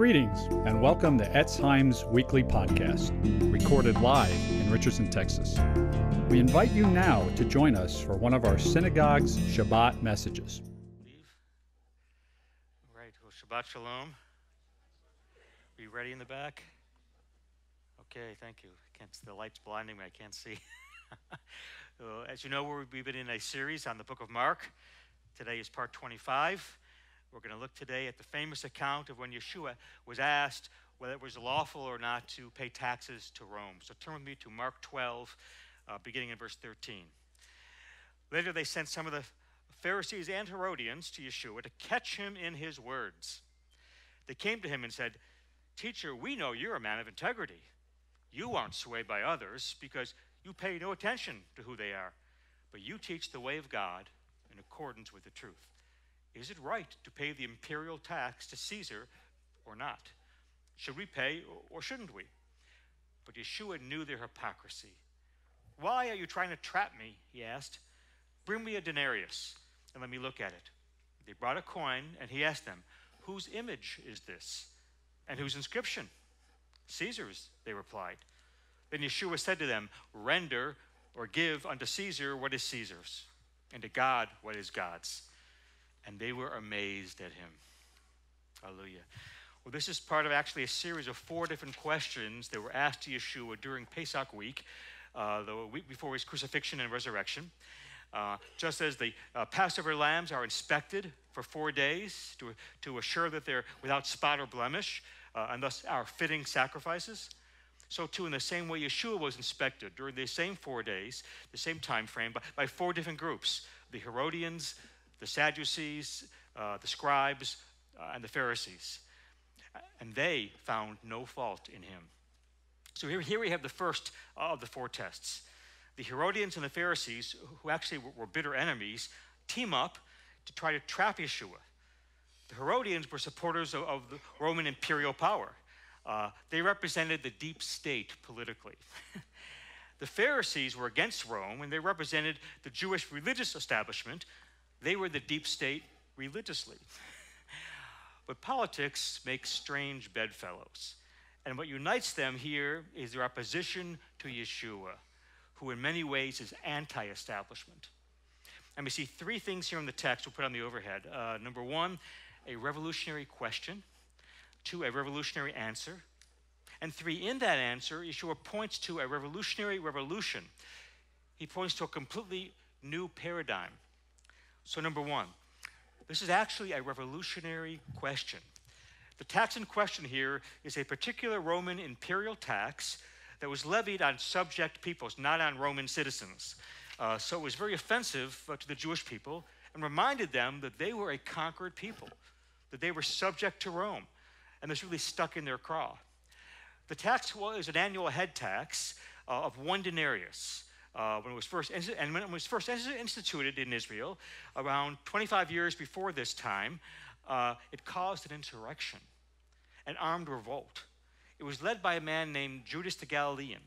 Greetings and welcome to Etz Chaim's weekly podcast, recorded live in Richardson, Texas. We invite you now to join us for one of our synagogue's Shabbat messages. Right, well, Shabbat Shalom. Are you ready in the back? Okay, thank you. The light's blinding me, I can't see. As you know, we've been in a series on the book of Mark. Today is part 25. We're going to look today at the famous account of when Yeshua was asked whether it was lawful or not to pay taxes to Rome. So turn with me to Mark 12, uh, beginning in verse 13. Later, they sent some of the Pharisees and Herodians to Yeshua to catch him in his words. They came to him and said, Teacher, we know you're a man of integrity. You aren't swayed by others because you pay no attention to who they are, but you teach the way of God in accordance with the truth. Is it right to pay the imperial tax to Caesar or not? Should we pay or shouldn't we? But Yeshua knew their hypocrisy. Why are you trying to trap me? He asked. Bring me a denarius and let me look at it. They brought a coin, and he asked them, Whose image is this? And whose inscription? Caesar's, they replied. Then Yeshua said to them, Render or give unto Caesar what is Caesar's, and to God what is God's and they were amazed at him. Hallelujah. Well, this is part of actually a series of four different questions that were asked to Yeshua during Pesach week, uh, the week before his crucifixion and resurrection. Uh, just as the uh, Passover lambs are inspected for four days to, to assure that they're without spot or blemish, uh, and thus are fitting sacrifices, so too in the same way Yeshua was inspected during the same four days, the same time frame, by, by four different groups the Herodians, the Sadducees, uh, the scribes, uh, and the Pharisees. And they found no fault in him. So here, here we have the first of the four tests. The Herodians and the Pharisees, who actually were, bitter enemies, team up to try to trap Yeshua. The Herodians were supporters of, of the Roman imperial power. Uh, they represented the deep state politically. the Pharisees were against Rome, and they represented the Jewish religious establishment they were the deep state religiously. but politics makes strange bedfellows. And what unites them here is their opposition to Yeshua, who in many ways is anti establishment. And we see three things here in the text we'll put on the overhead. Uh, number one, a revolutionary question. Two, a revolutionary answer. And three, in that answer, Yeshua points to a revolutionary revolution. He points to a completely new paradigm so, number one, this is actually a revolutionary question. The tax in question here is a particular Roman imperial tax that was levied on subject peoples, not on Roman citizens. Uh, so it was very offensive uh, to the Jewish people and reminded them that they were a conquered people, that they were subject to Rome, and this really stuck in their craw. The tax was an annual head tax uh, of one denarius uh, when it was first and when it was first instituted in Israel, around 25 years before this time, uh, it caused an insurrection, an armed revolt. It was led by a man named Judas the Galilean.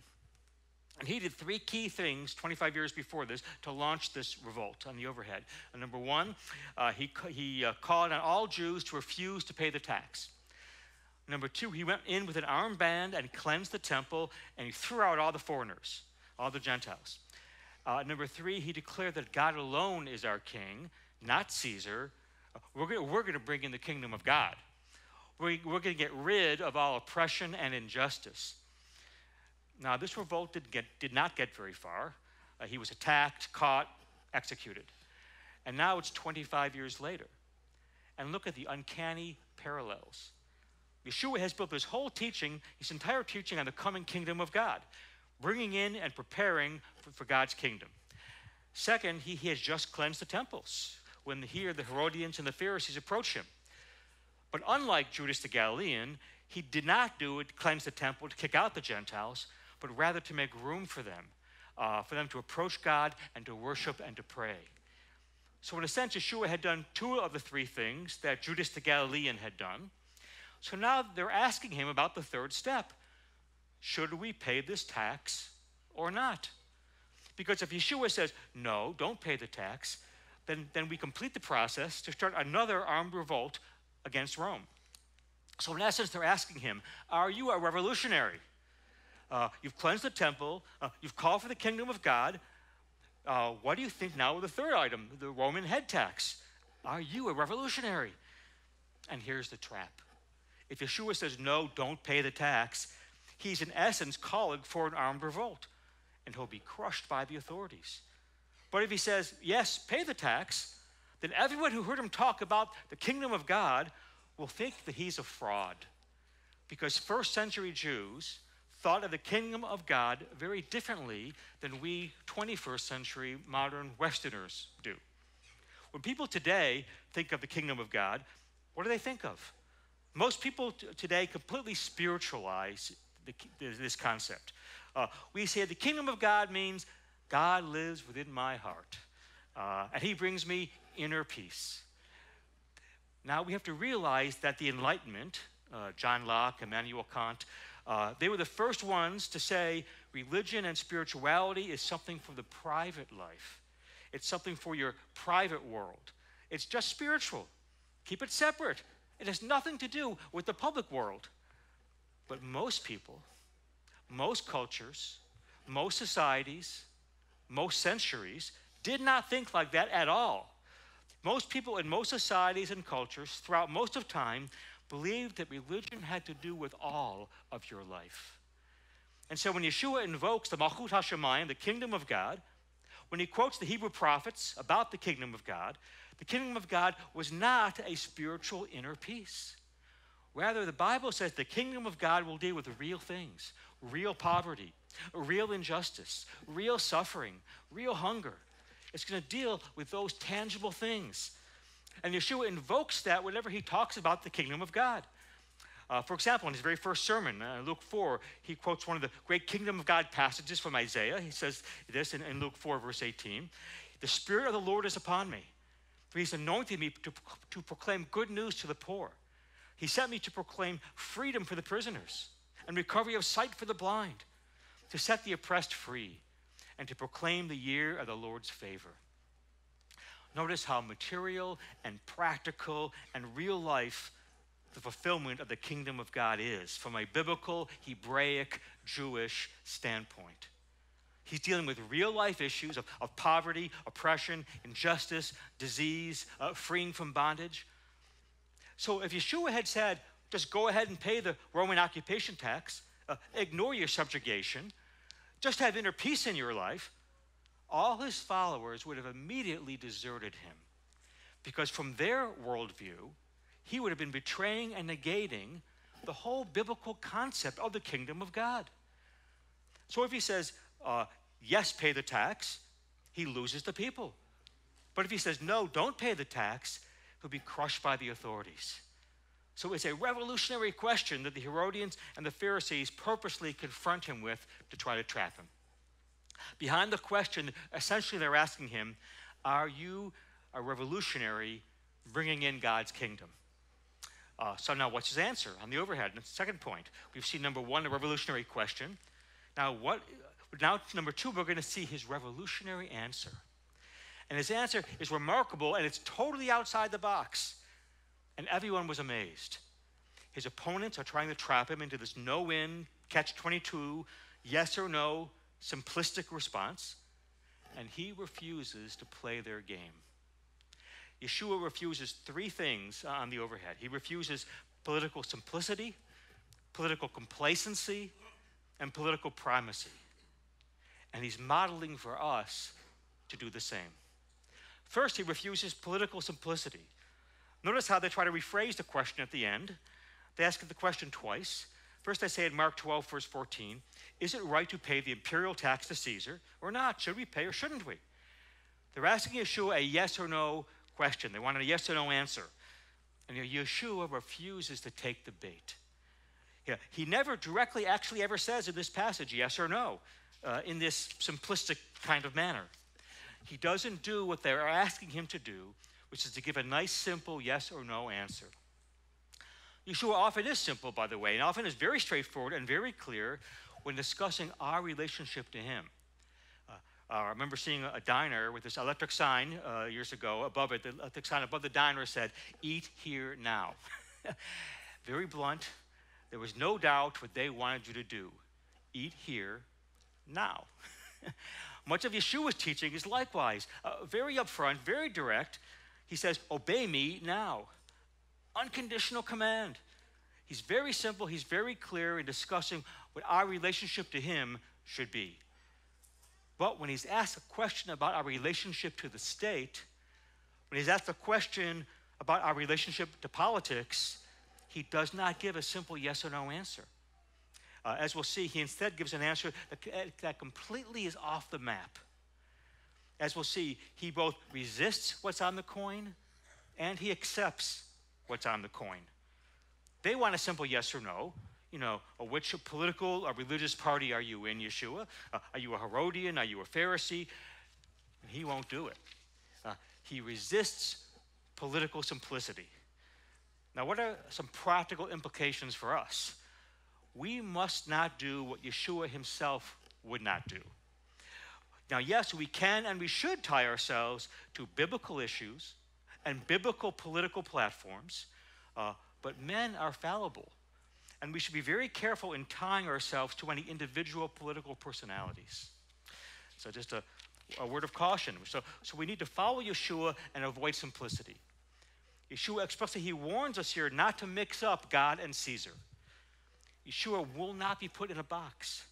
And he did three key things 25 years before this to launch this revolt on the overhead. And number one, uh, he, he uh, called on all Jews to refuse to pay the tax. Number two, he went in with an armed band and cleansed the temple, and he threw out all the foreigners all the Gentiles. Uh, number three, he declared that God alone is our king, not Caesar. We're going we're to bring in the kingdom of God. We're, we're going to get rid of all oppression and injustice. Now, this revolt did, get, did not get very far. Uh, he was attacked, caught, executed. And now it's 25 years later. And look at the uncanny parallels. Yeshua has built his whole teaching, his entire teaching on the coming kingdom of God bringing in and preparing for, for God's kingdom. Second, he, he has just cleansed the temples when here the Herodians and the Pharisees approach him. But unlike Judas the Galilean, he did not do it, cleanse the temple to kick out the Gentiles, but rather to make room for them, uh, for them to approach God and to worship and to pray. So, in a sense, Yeshua had done two of the three things that Judas the Galilean had done. So now they're asking him about the third step should we pay this tax or not? Because if Yeshua says, no, don't pay the tax, then, then we complete the process to start another armed revolt against Rome. So, in essence, they're asking him, Are you a revolutionary? Uh, you've cleansed the temple, uh, you've called for the kingdom of God. Uh, what do you think now of the third item, the Roman head tax? Are you a revolutionary? And here's the trap. If Yeshua says, No, don't pay the tax, he's in essence calling for an armed revolt, and he'll be crushed by the authorities. But if he says, Yes, pay the tax, then everyone who heard him talk about the kingdom of God will think that he's a fraud. Because first century Jews thought of the kingdom of God very differently than we 21st century modern Westerners do. When people today think of the kingdom of God, what do they think of? Most people t- today completely spiritualize the, this concept. Uh, we say the kingdom of God means God lives within my heart, uh, and He brings me inner peace. Now we have to realize that the Enlightenment, uh, John Locke, Immanuel Kant, uh, they were the first ones to say religion and spirituality is something for the private life. It's something for your private world. It's just spiritual. Keep it separate. It has nothing to do with the public world. But most people, most cultures, most societies, most centuries did not think like that at all. Most people in most societies and cultures throughout most of time believed that religion had to do with all of your life. And so when Yeshua invokes the Malchut HaShamayim, the kingdom of God, when he quotes the Hebrew prophets about the kingdom of God, the kingdom of God was not a spiritual inner peace. Rather, the Bible says the kingdom of God will deal with real things real poverty, real injustice, real suffering, real hunger. It's going to deal with those tangible things. And Yeshua invokes that whenever he talks about the kingdom of God. Uh, for example, in his very first sermon, uh, Luke 4, he quotes one of the great kingdom of God passages from Isaiah. He says this in, in Luke 4, verse 18 The Spirit of the Lord is upon me, for he's anointed me to, to proclaim good news to the poor. He sent me to proclaim freedom for the prisoners and recovery of sight for the blind, to set the oppressed free, and to proclaim the year of the Lord's favor. Notice how material and practical and real life the fulfillment of the kingdom of God is from a biblical, Hebraic, Jewish standpoint. He's dealing with real life issues of, of poverty, oppression, injustice, disease, uh, freeing from bondage. So if Yeshua had said, just go ahead and pay the Roman occupation tax, uh, ignore your subjugation, just have inner peace in your life, all his followers would have immediately deserted him. Because from their worldview, he would have been betraying and negating the whole biblical concept of the kingdom of God. So if he says, uh, yes, pay the tax, he loses the people. But if he says, no, don't pay the tax, he'll be crushed by the authorities. So it's a revolutionary question that the Herodians and the Pharisees purposely confront him with to try to trap him. Behind the question, essentially they're asking him, Are you a revolutionary bringing in God's kingdom? Uh, so now, what's his answer on the overhead? And the second point, we've seen number one, the revolutionary question. Now, what? Now, number two, we're going to see his revolutionary answer. And his answer is remarkable, and it's totally outside the box. And everyone was amazed. His opponents are trying to trap him into this no-win, catch-22, yes or no, simplistic response, and he refuses to play their game. Yeshua refuses three things on the overhead. He refuses political simplicity, political complacency, and political primacy. And he's modeling for us to do the same. First, he refuses political simplicity. Notice how they try to rephrase the question at the end. They ask the question twice. First, they say in Mark 12, verse 14, Is it right to pay the imperial tax to Caesar or not? Should we pay or shouldn't we? They're asking Yeshua a yes or no question. They want a yes or no answer. And Yeshua refuses to take the bait. He never directly actually ever says in this passage yes or no uh, in this simplistic kind of manner. He doesn't do what they're asking him to do, which is to give a nice, simple yes or no answer. Yeshua often is simple, by the way, and often is very straightforward and very clear when discussing our relationship to Him. Uh, I remember seeing a diner with this electric sign uh, years ago above it. The electric sign above the diner said, Eat here now. very blunt. There was no doubt what they wanted you to do eat here now. Much of Yeshua's teaching is likewise uh, very upfront, very direct. He says, Obey me now. Unconditional command. He's very simple, he's very clear in discussing what our relationship to him should be. But when he's asked a question about our relationship to the state, when he's asked a question about our relationship to politics, he does not give a simple yes or no answer. Uh, as we'll see, he instead gives an answer that, that completely is off the map. As we'll see, he both resists what's on the coin and he accepts what's on the coin. They want a simple yes or no. You know, which political or religious party are you in, Yeshua? Uh, are you a Herodian? Are you a Pharisee? And he won't do it. Uh, he resists political simplicity. Now, what are some practical implications for us? We must not do what Yeshua himself would not do. Now, yes, we can and we should tie ourselves to biblical issues and biblical political platforms, uh, but men are fallible. And we should be very careful in tying ourselves to any individual political personalities. So, just a, a word of caution. So, so, we need to follow Yeshua and avoid simplicity. Yeshua expressly, he warns us here not to mix up God and Caesar. Yeshua will not be put in a box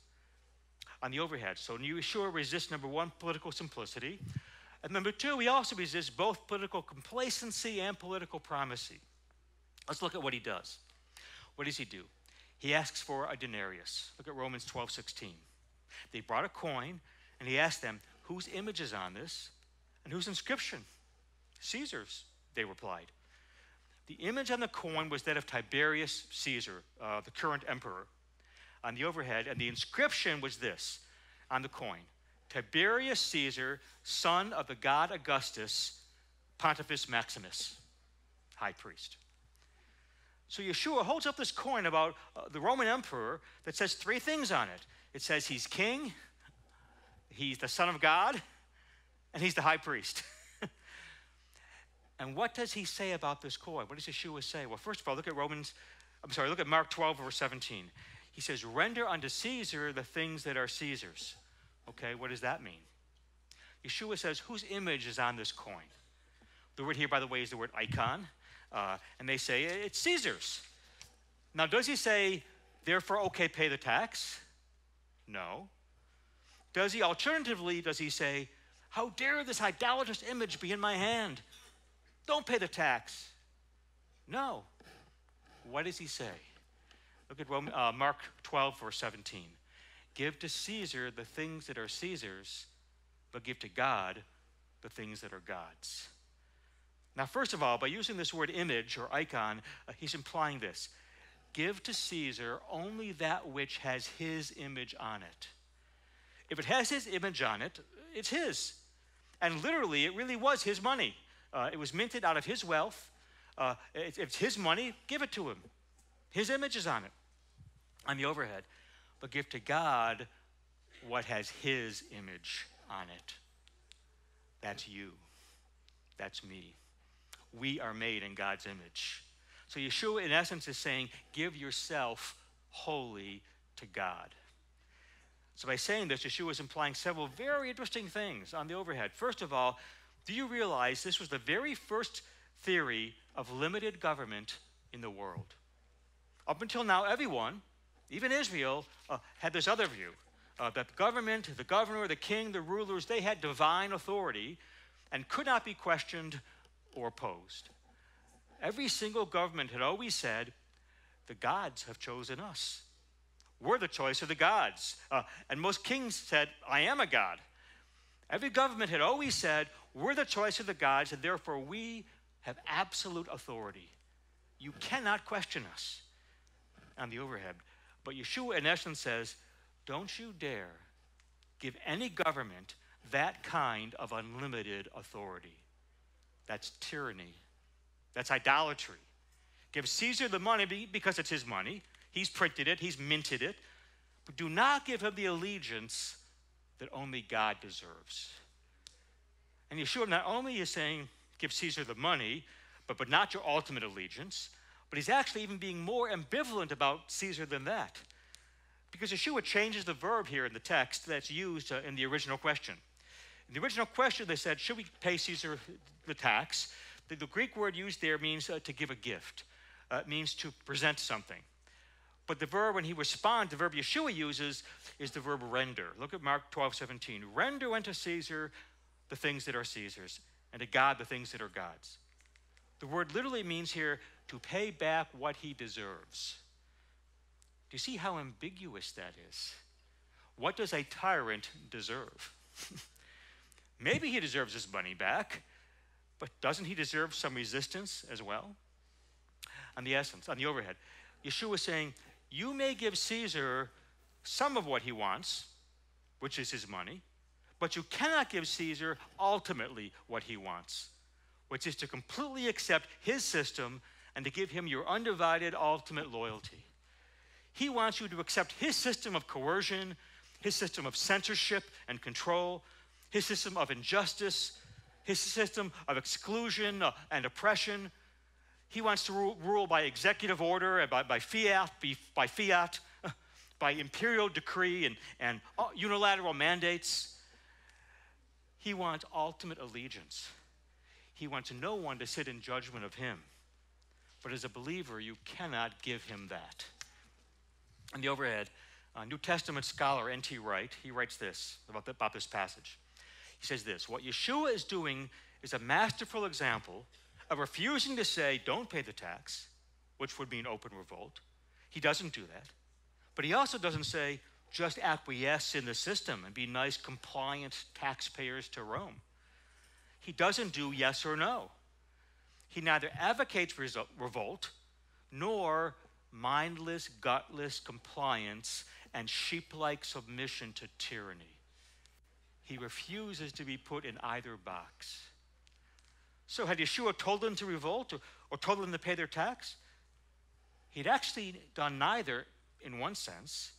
on the overhead. So Yeshua resists, number one, political simplicity. And number two, he also resists both political complacency and political primacy. Let's look at what he does. What does he do? He asks for a denarius. Look at Romans 12, 16. They brought a coin, and he asked them, Whose image is on this? And whose inscription? Caesar's, they replied. The image on the coin was that of Tiberius Caesar, uh, the current emperor, on the overhead, and the inscription was this on the coin Tiberius Caesar, son of the god Augustus, Pontifex Maximus, high priest. So Yeshua holds up this coin about uh, the Roman emperor that says three things on it. It says he's king, he's the son of God, and he's the high priest. And what does he say about this coin? What does Yeshua say? Well, first of all, look at Romans, I'm sorry, look at Mark 12, verse 17. He says, Render unto Caesar the things that are Caesar's. Okay, what does that mean? Yeshua says, Whose image is on this coin? The word here, by the way, is the word icon. Uh, and they say, It's Caesar's. Now, does he say, Therefore, okay, pay the tax? No. Does he, alternatively, does he say, How dare this idolatrous image be in my hand? Don't pay the tax. No. What does he say? Look at uh, Mark 12, verse 17. Give to Caesar the things that are Caesar's, but give to God the things that are God's. Now, first of all, by using this word image or icon, uh, he's implying this give to Caesar only that which has his image on it. If it has his image on it, it's his. And literally, it really was his money. Uh, it was minted out of his wealth. Uh, it, it's his money, give it to him. His image is on it, on the overhead. But give to God what has his image on it. That's you. That's me. We are made in God's image. So Yeshua, in essence, is saying, give yourself wholly to God. So by saying this, Yeshua is implying several very interesting things on the overhead. First of all, do you realize this was the very first theory of limited government in the world? Up until now, everyone, even Israel, uh, had this other view uh, that the government, the governor, the king, the rulers, they had divine authority and could not be questioned or opposed. Every single government had always said, the gods have chosen us. We're the choice of the gods. Uh, and most kings said, I am a god. Every government had always said, we're the choice of the gods, and therefore we have absolute authority. You cannot question us on the overhead. But Yeshua, in essence, says, Don't you dare give any government that kind of unlimited authority. That's tyranny. That's idolatry. Give Caesar the money because it's his money. He's printed it, he's minted it. But do not give him the allegiance that only God deserves. And Yeshua not only is saying, give Caesar the money, but, but not your ultimate allegiance, But he's actually even being more ambivalent about Caesar than that. Because Yeshua changes the verb here in the text that's used uh, in the original question. In the original question, they said, Should we pay Caesar the tax? The, the Greek word used there means uh, to give a gift, uh, it means to present something. But the verb, when he responds, the verb Yeshua uses is the verb render. Look at Mark 12, 17. Render unto Caesar the things that are Caesar's, and to God the things that are God's. The word literally means here to pay back what he deserves. Do you see how ambiguous that is? What does a tyrant deserve? Maybe he deserves his money back, but doesn't he deserve some resistance as well? On the essence, on the overhead, Yeshua is saying, You may give Caesar some of what he wants, which is his money, but you cannot give Caesar ultimately what he wants, which is to completely accept his system and to give him your undivided ultimate loyalty. He wants you to accept his system of coercion, his system of censorship and control, his system of injustice, his system of exclusion uh, and oppression. He wants to rule, by executive order and by, by fiat, by fiat, by imperial decree and, and uh, unilateral mandates. He wants ultimate allegiance. He wants no one to sit in judgment of him. But as a believer, you cannot give him that. On the overhead, uh, New Testament scholar N.T. Wright, he writes this about, the, about this passage. He says this What Yeshua is doing is a masterful example of refusing to say, don't pay the tax, which would mean open revolt. He doesn't do that. But he also doesn't say, just acquiesce in the system and be nice, compliant taxpayers to Rome. He doesn't do yes or no. He neither advocates for revolt nor mindless, gutless compliance and sheep like submission to tyranny. He refuses to be put in either box. So, had Yeshua told them to revolt or, or told them to pay their tax? He'd actually done neither in one sense,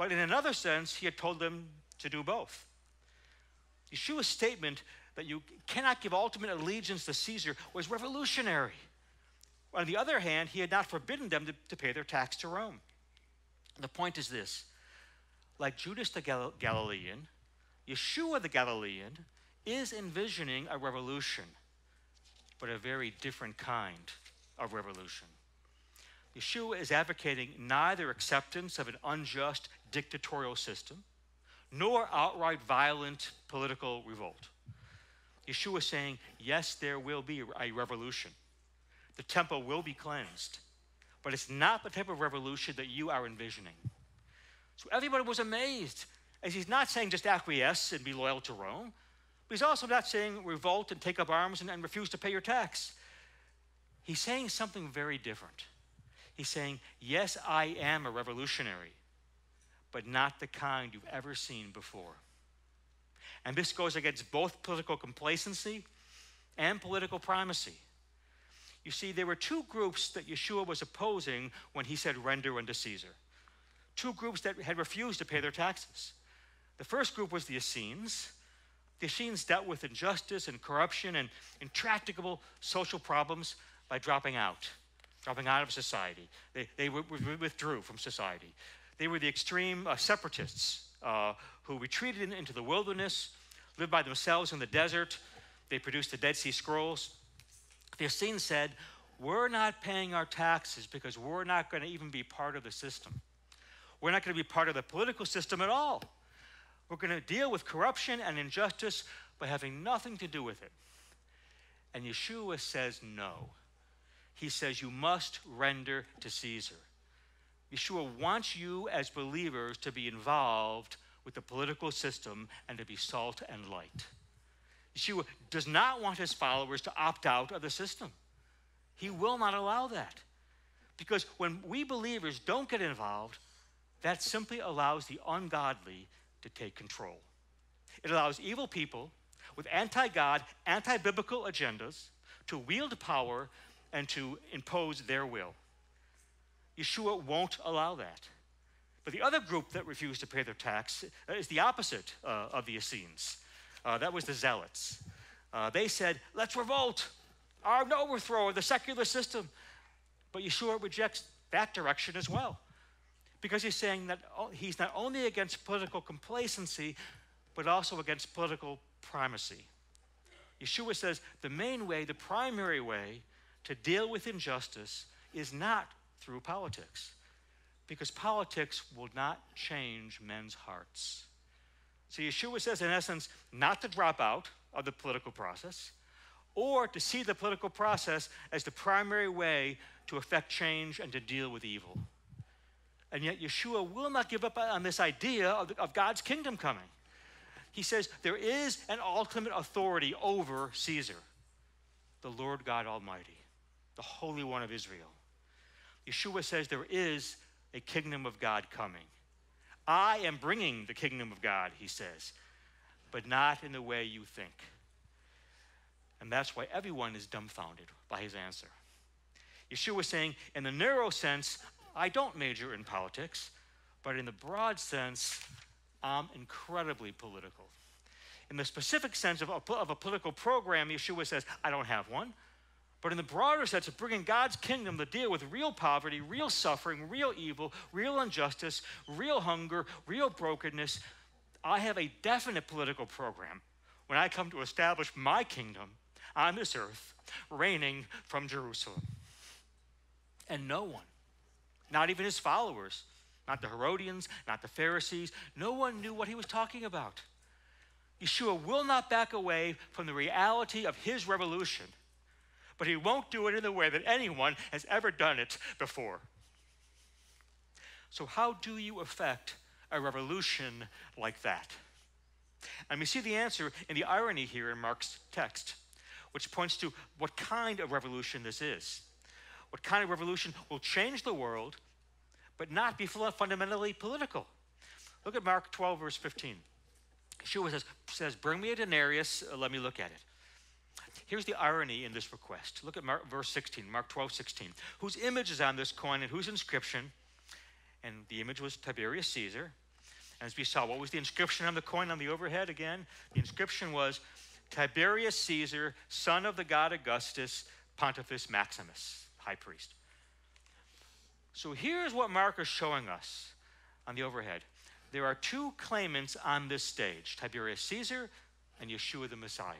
but in another sense, he had told them to do both. Yeshua's statement that you cannot give ultimate allegiance to Caesar was revolutionary. On the other hand, he had not forbidden them to, to pay their tax to Rome. The point is this like Judas the Gal- Galilean, Yeshua the Galilean is envisioning a revolution, but a very different kind of revolution. Yeshua is advocating neither acceptance of an unjust dictatorial system nor outright violent political revolt. Yeshua is saying, yes, there will be a revolution. The temple will be cleansed, but it's not the type of revolution that you are envisioning. So everybody was amazed, as he's not saying just acquiesce and be loyal to Rome, but he's also not saying revolt and take up arms and, and refuse to pay your tax. He's saying something very different. He's saying, Yes, I am a revolutionary, but not the kind you've ever seen before. And this goes against both political complacency and political primacy. You see, there were two groups that Yeshua was opposing when he said, Render unto Caesar. Two groups that had refused to pay their taxes. The first group was the Essenes. The Essenes dealt with injustice and corruption and intractable social problems by dropping out dropping out of society. They, they withdrew from society. They were the extreme uh, separatists uh, who retreated in, into the wilderness, lived by themselves in the desert. They produced the Dead Sea Scrolls. The Essenes said, We're not paying our taxes because we're not going to even be part of the system. We're not going to be part of the political system at all. We're going to deal with corruption and injustice by having nothing to do with it. And Yeshua says no he says you must render to Caesar. Yeshua wants you as believers to be involved with the political system and to be salt and light. Yeshua does not want his followers to opt out of the system. He will not allow that. Because when we believers don't get involved, that simply allows the ungodly to take control. It allows evil people with anti God, anti biblical agendas to wield power and to impose their will. Yeshua won't allow that. But the other group that refused to pay their tax uh, is the opposite uh, of the Essenes. Uh, that was the Zealots. Uh, they said, let's revolt, our overthrow of the secular system. But Yeshua rejects that direction as well. Because he's saying that he's not only against political complacency, but also against political primacy. Yeshua says the main way, the primary way to deal with injustice is not through politics, because politics will not change men's hearts. So Yeshua says, in essence, not to drop out of the political process or to see the political process as the primary way to effect change and to deal with evil. And yet, Yeshua will not give up on this idea of, of God's kingdom coming. He says there is an ultimate authority over Caesar, the Lord God Almighty, the Holy One of Israel. Yeshua says there is a kingdom of God coming. I am bringing the kingdom of God, he says, but not in the way you think. And that's why everyone is dumbfounded by his answer. Yeshua is saying, in the narrow sense, I don't major in politics, but in the broad sense, I'm incredibly political. In the specific sense of a, of a political program, Yeshua says, I don't have one. But in the broader sense of bringing God's kingdom to deal with real poverty, real suffering, real evil, real injustice, real hunger, real brokenness, I have a definite political program when I come to establish my kingdom on this earth, reigning from Jerusalem. And no one, not even his followers, not the Herodians, not the Pharisees, no one knew what he was talking about. Yeshua will not back away from the reality of his revolution but he won't do it in the way that anyone has ever done it before. So, how do you effect a revolution like that? And we see the answer in the irony here in Mark's text, which points to what kind of revolution this is. What kind of revolution will change the world, but not be fundamentally political. Look at Mark 12, verse 15. Yeshua says, says Bring me a denarius, uh, let me look at it. Here's the irony in this request. Look at Mark, verse 16, Mark 12, 16. Whose image is on this coin and whose inscription? And the image was Tiberius Caesar. As we saw, what was the inscription on the coin on the overhead again? The inscription was Tiberius Caesar, son of the god Augustus, Pontifex Maximus, high priest. So here's what Mark is showing us on the overhead. There are two claimants on this stage Tiberius Caesar and Yeshua the Messiah.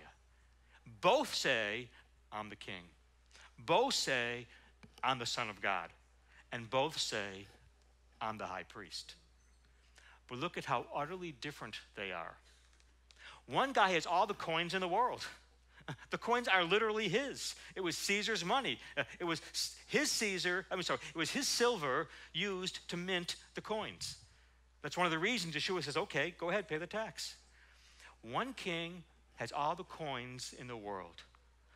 Both say, I'm the king. Both say, I'm the Son of God. And both say, I'm the high priest. But look at how utterly different they are. One guy has all the coins in the world. The coins are literally his. It was Caesar's money. It was his Caesar, I'm sorry, it was his silver used to mint the coins. That's one of the reasons Yeshua says, okay, go ahead, pay the tax. One king has all the coins in the world.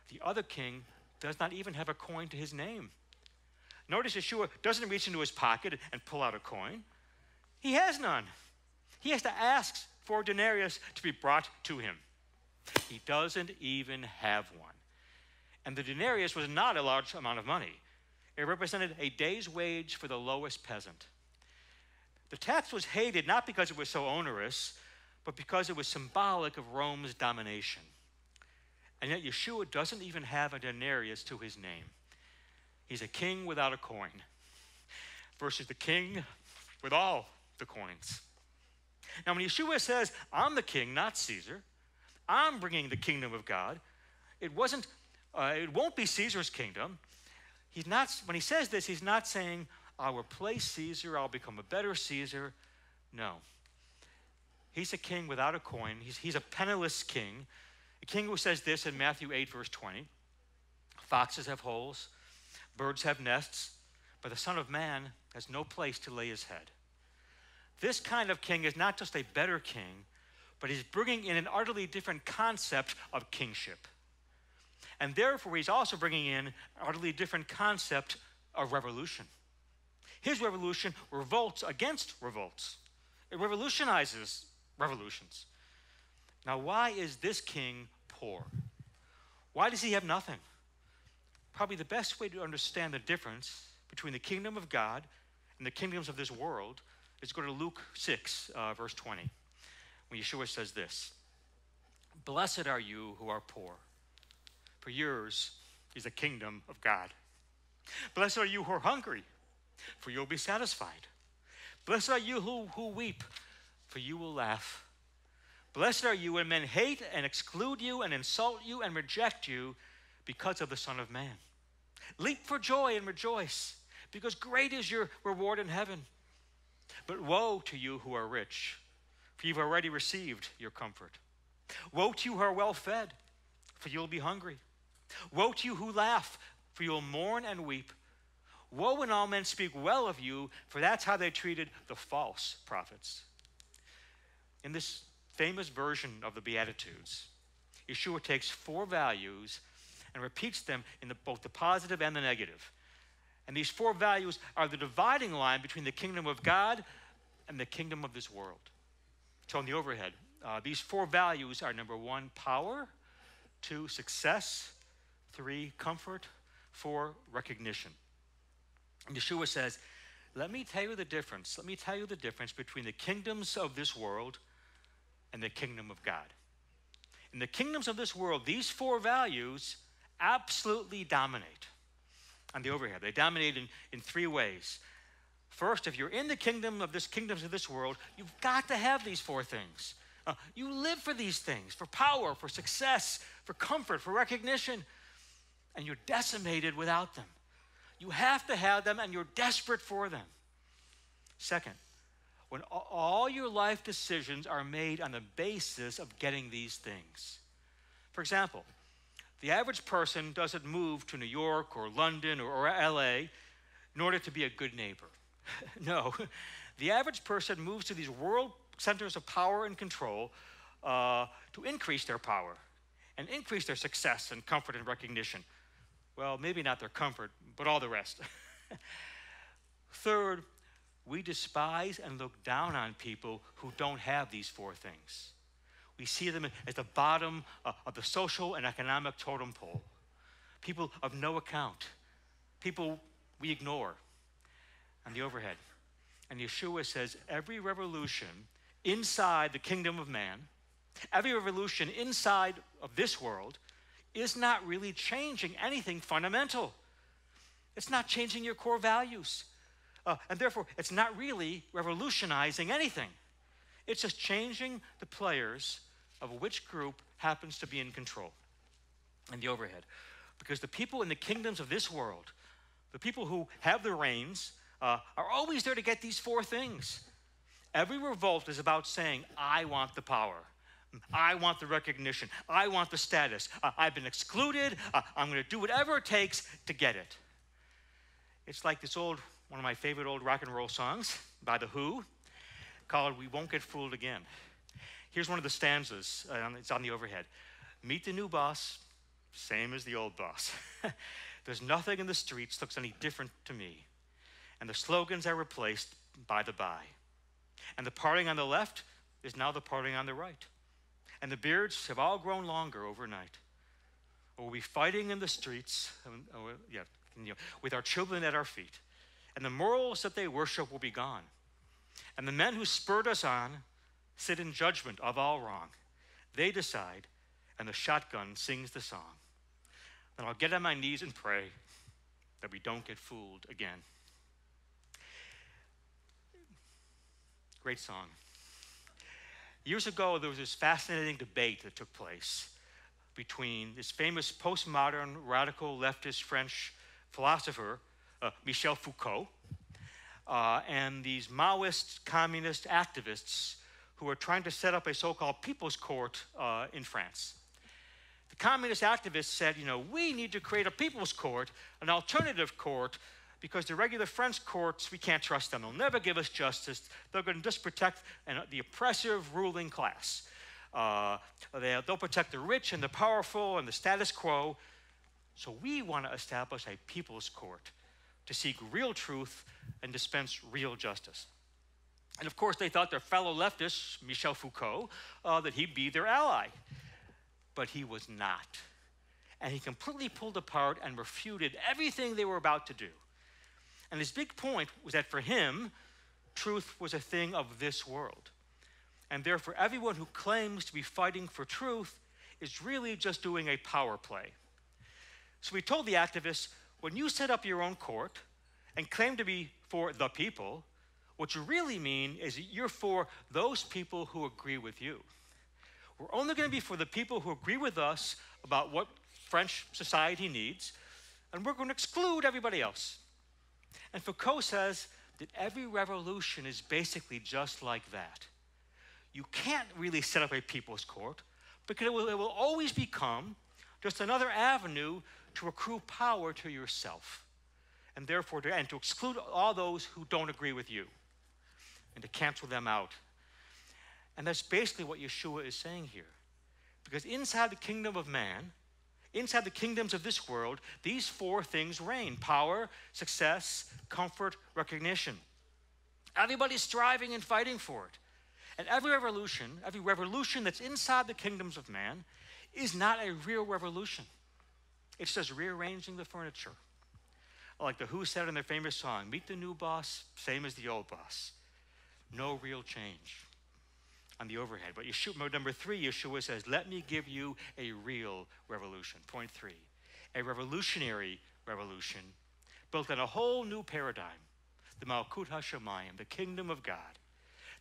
The other king does not even have a coin to his name. Notice Yeshua doesn't reach into his pocket and pull out a coin. He has none. He has to ask for a denarius to be brought to him. He doesn't even have one. And the denarius was not a large amount of money, it represented a day's wage for the lowest peasant. The tax was hated not because it was so onerous, but because it was symbolic of Rome's domination. And yet, Yeshua doesn't even have a denarius to his name. He's a king without a coin, versus the king with all the coins. Now, when Yeshua says, I'm the king, not Caesar, I'm bringing the kingdom of God, it wasn't, uh, it won't be Caesar's kingdom. He's not, when he says this, he's not saying, I'll replace Caesar, I'll become a better Caesar. No. He's a king without a coin. He's, he's a penniless king. A king who says this in Matthew 8, verse 20 Foxes have holes, birds have nests, but the Son of Man has no place to lay his head. This kind of king is not just a better king, but he's bringing in an utterly different concept of kingship. And therefore, he's also bringing in an utterly different concept of revolution. His revolution revolts against revolts, it revolutionizes revolutions. Now, why is this king poor? Why does he have nothing? Probably the best way to understand the difference between the kingdom of God and the kingdoms of this world is go to Luke 6, uh, verse 20, when Yeshua says this Blessed are you who are poor, for yours is the kingdom of God. Blessed are you who are hungry, for you'll be satisfied. Blessed are you who, who weep, for you will laugh. Blessed are you when men hate and exclude you and insult you and reject you because of the Son of Man. Leap for joy and rejoice, because great is your reward in heaven. But woe to you who are rich, for you've already received your comfort. Woe to you who are well fed, for you'll be hungry. Woe to you who laugh, for you'll mourn and weep. Woe when all men speak well of you, for that's how they treated the false prophets. In this famous version of the Beatitudes, Yeshua takes four values and repeats them in the, both the positive and the negative. And these four values are the dividing line between the kingdom of God and the kingdom of this world. So, on the overhead, uh, these four values are number one, power, two, success, three, comfort, four, recognition. And Yeshua says, Let me tell you the difference. Let me tell you the difference between the kingdoms of this world and the kingdom of God. In the kingdoms of this world, these four values absolutely dominate on the overhead. They dominate in, in three ways. First, if you're in the kingdom of this kingdoms of this world, you've got to have these four things. Uh, you live for these things, for power, for success, for comfort, for recognition, and you're decimated without them. You have to have them, and you're desperate for them. Second, when all your life decisions are made on the basis of getting these things. For example, the average person doesn't move to New York or London or, LA in order to be a good neighbor. no, the average person moves to these world centers of power and control uh, to increase their power and increase their success and comfort and recognition. Well, maybe not their comfort, but all the rest. Third, we despise and look down on people who don't have these four things. We see them at the bottom uh, of the social and economic totem pole. People of no account. People we ignore on the overhead. And Yeshua says every revolution inside the kingdom of man, every revolution inside of this world, is not really changing anything fundamental. It's not changing your core values. Uh, and therefore, it's not really revolutionizing anything. It's just changing the players of which group happens to be in control and the overhead. Because the people in the kingdoms of this world, the people who have the reins, uh, are always there to get these four things. Every revolt is about saying, I want the power. I want the recognition. I want the status. Uh, I've been excluded. Uh, I'm going to do whatever it takes to get it. It's like this old, one of my favorite old rock and roll songs by The Who called We Won't Get Fooled Again. Here's one of the stanzas, uh, it's on the overhead. Meet the new boss, same as the old boss. There's nothing in the streets looks any different to me. And the slogans are replaced by the by. And the parting on the left is now the parting on the right. And the beards have all grown longer overnight. We'll be fighting in the streets, um, uh, yeah, you know, with our children at our feet. And the morals that they worship will be gone. And the men who spurred us on sit in judgment of all wrong. They decide, and the shotgun sings the song. Then I'll get on my knees and pray that we don't get fooled again. Great song. Years ago, there was this fascinating debate that took place between this famous postmodern radical leftist French philosopher, uh, Michel Foucault, uh, and these Maoist communist activists who were trying to set up a so called people's court uh, in France. The communist activists said, you know, we need to create a people's court, an alternative court, because the regular French courts, we can't trust them. They'll never give us justice. They're going to just protect an, the oppressive ruling class. Uh, they, they'll protect the rich and the powerful and the status quo. So we want to establish a people's court to seek real truth and dispense real justice. And of course, they thought their fellow leftist, Michel Foucault, uh, that he'd be their ally. But he was not. And he completely pulled apart and refuted everything they were about to do. And his big point was that for him, truth was a thing of this world. And therefore, everyone who claims to be fighting for truth is really just doing a power play. So we told the activists when you set up your own court and claim to be for the people, what you really mean is you're for those people who agree with you. We're only going to be for the people who agree with us about what French society needs, and we're going to exclude everybody else. And Foucault says that every revolution is basically just like that. You can't really set up a people's court because it will, it will always become just another avenue to accrue power to yourself and therefore to, and to exclude all those who don't agree with you and to cancel them out. And that's basically what Yeshua is saying here. Because inside the kingdom of man, inside the kingdoms of this world, these four things reign power, success, comfort, recognition. Everybody's striving and fighting for it. And every revolution, every revolution that's inside the kingdoms of man, is not a real revolution. It's just rearranging the furniture. Like the Who said in their famous song, Meet the new boss, same as the old boss. No real change on the overhead. But Yeshua, number three, Yeshua says, Let me give you a real revolution. Point three, a revolutionary revolution built on a whole new paradigm, the Malchut HaShamayim, the kingdom of God.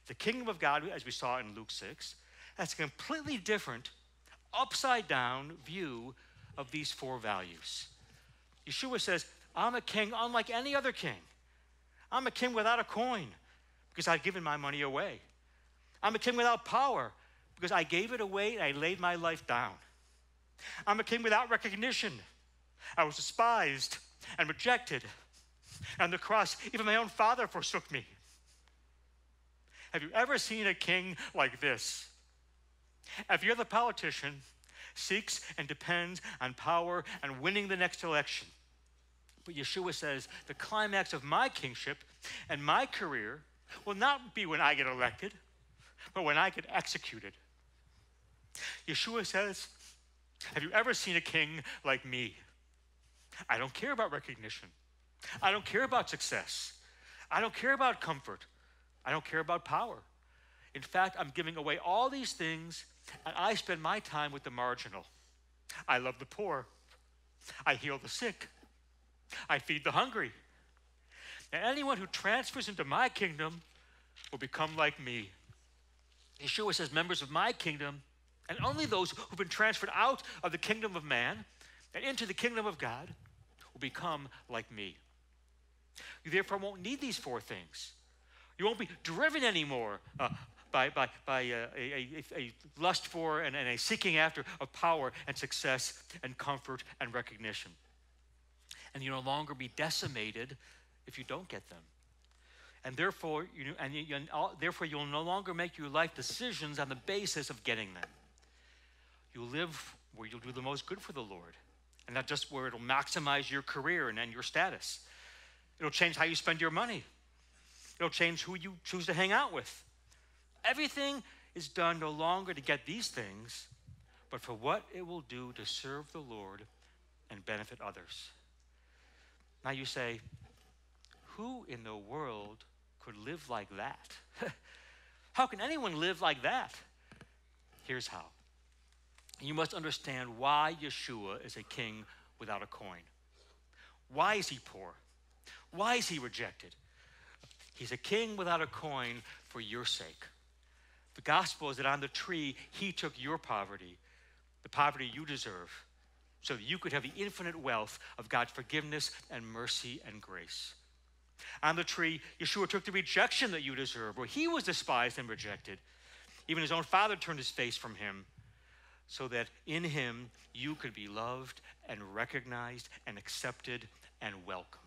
The kingdom of God, as we saw in Luke 6, that's a completely different, upside down view of these four values. Yeshua says, I'm a king unlike any other king. I'm a king without a coin because I've given my money away. I'm a king without power because I gave it away and I laid my life down. I'm a king without recognition. I was despised and rejected. And the cross, even my own father forsook me. Have you ever seen a king like this? If you're the politician, seeks and depends on power and winning the next election. But Yeshua says the climax of my kingship and my career will not be when I get elected, but when I get executed. Yeshua says, Have you ever seen a king like me? I don't care about recognition. I don't care about success. I don't care about comfort. I don't care about power. In fact, I'm giving away all these things, and I spend my time with the marginal. I love the poor. I heal the sick. I feed the hungry. And anyone who transfers into my kingdom will become like me. Yeshua says, members of my kingdom, and only those who've been transferred out of the kingdom of man and into the kingdom of God will become like me. You therefore won't need these four things. You won't be driven anymore uh, by, by, by uh, a, a, a, lust for and, and a seeking after of power and success and comfort and recognition. And you no longer be decimated if you don't get them. And therefore, you, and therefore, you'll no longer make your life decisions on the basis of getting them. You'll live where you'll do the most good for the Lord, and not just where it'll maximize your career and, and your status. It'll change how you spend your money. It'll change who you choose to hang out with. Everything is done no longer to get these things, but for what it will do to serve the Lord and benefit others. Now you say, who in the world could live like that? how can anyone live like that? Here's how. You must understand why Yeshua is a king without a coin. Why is he poor? Why is he rejected? He's a king without a coin for your sake. The gospel is that on the tree, he took your poverty, the poverty you deserve, so that you could have the infinite wealth of God's forgiveness and mercy and grace. On the tree, Yeshua took the rejection that you deserve, where he was despised and rejected. Even his own father turned his face from him, so that in him you could be loved and recognized and accepted and welcome.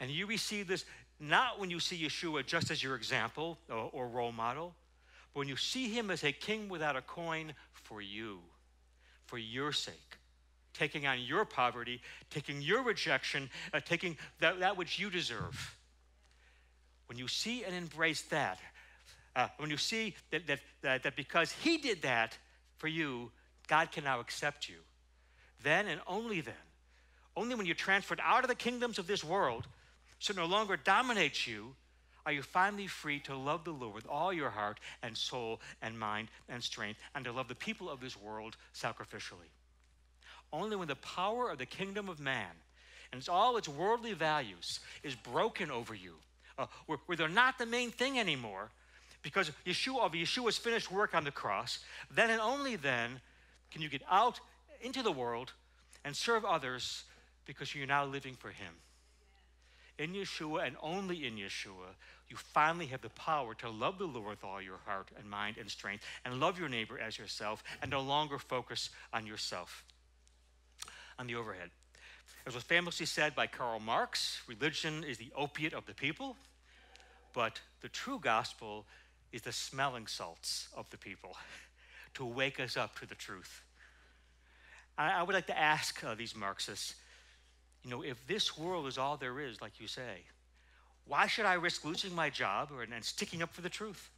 And you receive this not when you see Yeshua just as your example or, or role model, but when you see him as a king without a coin for you, for your sake, taking on your poverty, taking your rejection, uh, taking that, that which you deserve. When you see and embrace that, uh, when you see that, that, that, that because he did that for you, God can now accept you, then and only then, only when you're transferred out of the kingdoms of this world so no longer dominates you, are you finally free to love the Lord with all your heart and soul and mind and strength and to love the people of this world sacrificially. Only when the power of the kingdom of man and it's all its worldly values is broken over you, uh, where, where they're not the main thing anymore, because Yeshua, of Yeshua's finished work on the cross, then and only then can you get out into the world and serve others because you're now living for Him. In Yeshua and only in Yeshua, you finally have the power to love the Lord with all your heart and mind and strength, and love your neighbor as yourself, and no longer focus on yourself. On the overhead. As was famously said by Karl Marx, religion is the opiate of the people, but the true gospel is the smelling salts of the people to wake us up to the truth. I, would like to ask uh, these Marxists, you know, if this world is all there is, like you say, why should I risk losing my job or, and sticking up for the truth?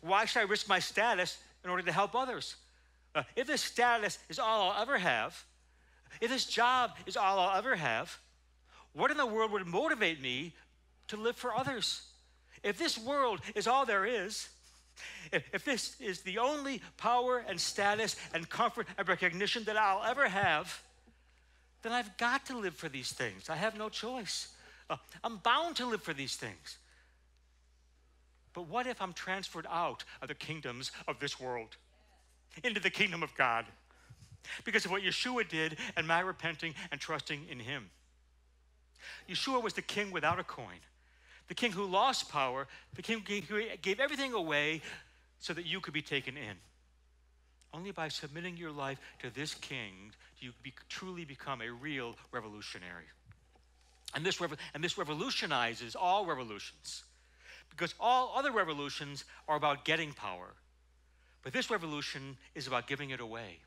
Why should I risk my status in order to help others? Uh, if this status is all I'll ever have, if this job is all I'll ever have, what in the world would motivate me to live for others? If this world is all there is, if, if this is the only power and status and comfort and recognition that I'll ever have, then I've got to live for these things. I have no choice. Uh, I'm bound to live for these things. But what if I'm transferred out of the kingdoms of this world into the kingdom of God? Because of what Yeshua did and my repenting and trusting in Him. Yeshua was the king without a coin the king who lost power, the king who gave everything away so that you could be taken in. Only by submitting your life to this king do you be, truly become a real revolutionary. And this, and this revolutionizes all revolutions because all other revolutions are about getting power. But this revolution is about giving it away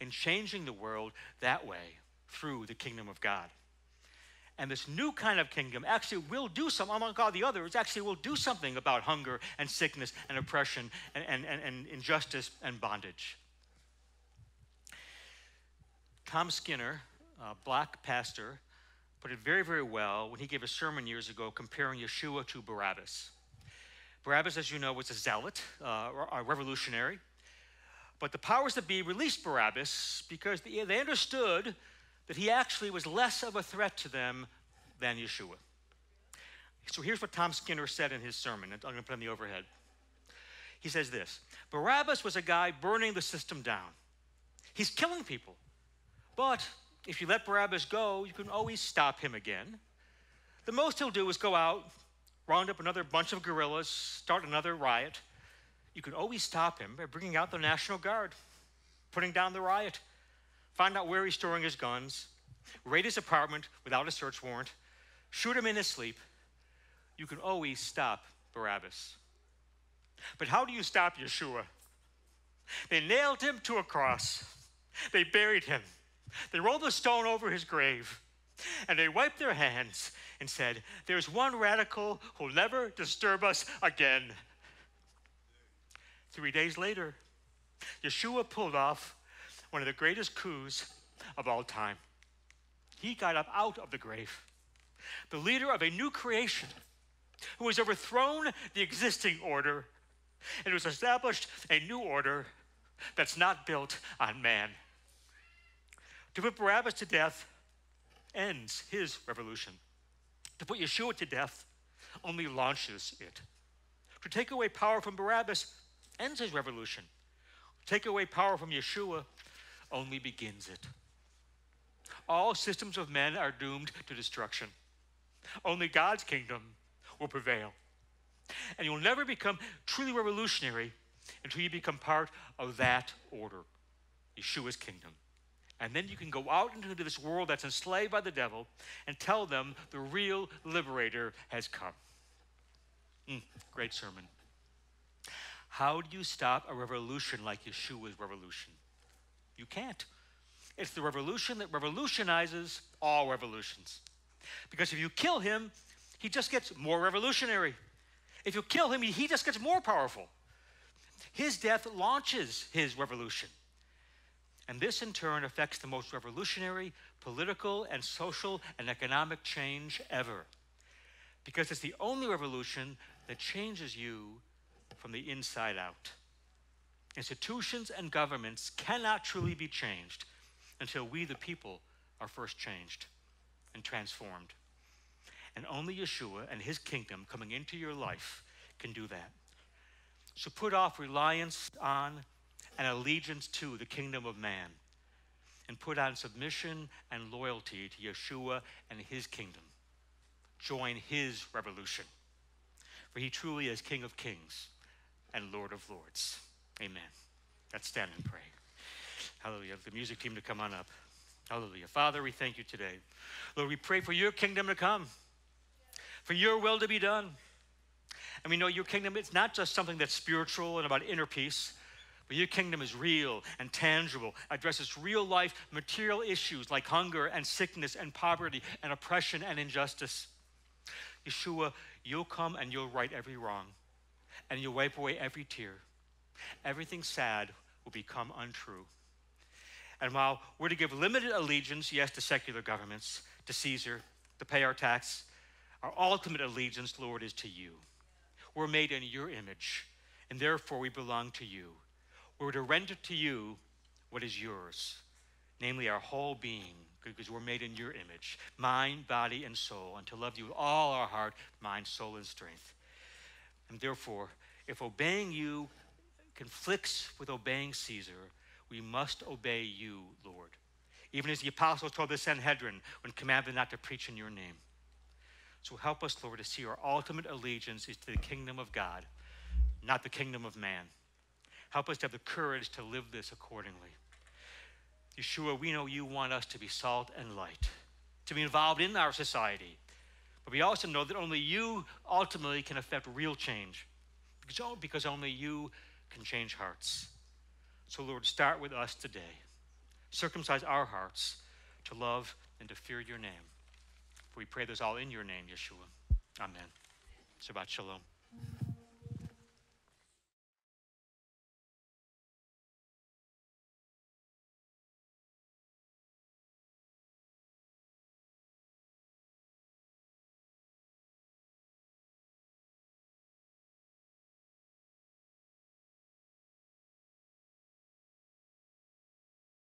and changing the world that way through the kingdom of God. And this new kind of kingdom actually will do something, among all the others, actually will do something about hunger and sickness and oppression and, and, and, and injustice and bondage. Tom Skinner, a black pastor, put it very, very well when he gave a sermon years ago comparing Yeshua to Barabbas. Barabbas, as you know, was a zealot, uh, a revolutionary. But the powers that be released Barabbas because they understood that he actually was less of a threat to them than Yeshua. So here's what Tom Skinner said in his sermon. I'm going to put on the overhead. He says this Barabbas was a guy burning the system down. He's killing people. But if you let Barabbas go, you can always stop him again. The most he'll do is go out, round up another bunch of guerrillas, start another riot. You can always stop him by bringing out the National Guard, putting down the riot find out where he's storing his guns, raid his apartment without a search warrant, shoot him in his sleep, you can always stop Barabbas. But how do you stop Yeshua? They nailed him to a cross, they buried him, they rolled a stone over his grave, and they wiped their hands and said, There's one radical who'll never disturb us again. Three days later, Yeshua pulled off one of the greatest coups of all time. He got up out of the grave, the leader of a new creation who has overthrown the existing order and who has established a new order that's not built on man. To put Barabbas to death ends his revolution. To put Yeshua to death only launches it. To take away power from Barabbas ends his revolution. To take away power from Yeshua only begins it. All systems of men are doomed to destruction. Only God's kingdom will prevail. And you'll never become truly revolutionary until you become part of that order, Yeshua's kingdom. And then you can go out into this world that's enslaved by the devil and tell them the real liberator has come. Mm, great sermon. How do you stop a revolution like Yeshua's revolution? You can't. It's the revolution that revolutionizes all revolutions. Because if you kill him, he just gets more revolutionary. If you kill him, he just gets more powerful. His death launches his revolution. And this, in turn, affects the most revolutionary political and social and economic change ever. Because it's the only revolution that changes you from the inside out. Institutions and governments cannot truly be changed until we, the people, are first changed. and transformed. And only Yeshua and his kingdom coming into your life can do that. So put off reliance on and allegiance to the kingdom of man and put on submission and loyalty to Yeshua and his kingdom. Join his revolution. For he truly is King of kings and Lord of lords. Amen. Let's stand and pray. Hallelujah. The music team to come on up. Hallelujah. Father, we thank you today. Lord, we pray for your kingdom to come, for your will to be done. And we know your kingdom, it's not just something that's spiritual and about inner peace, but your kingdom is real and tangible, addresses real life material issues like hunger and sickness and poverty and oppression and injustice. Yeshua, you'll come and you'll right every wrong, and you'll wipe away every tear. Everything sad will become untrue. And while we're to give limited allegiance, yes, to secular governments, to Caesar, to pay our tax, our ultimate allegiance, Lord, is to you. We're made in your image, and therefore we belong to you. We're to render to you what is yours, namely our whole being, because we're made in your image, mind, body, and soul, and to love you with all our heart, mind, soul, and strength. And therefore, if obeying you conflicts with obeying Caesar, we must obey you, Lord. Even as the apostles told the Sanhedrin when commanded not to preach in your name. So help us, Lord, to see our ultimate allegiance is to the kingdom of God, not the kingdom of man. Help us to have the courage to live this accordingly. Yeshua, we know you want us to be salt and light, to be involved in our society. But we also know that only you ultimately can affect real change, because only you can change hearts. So, Lord, start with us today. Circumcise our hearts to love and to fear your name. For we pray this all in your name, Yeshua. Amen. Shabbat Shalom.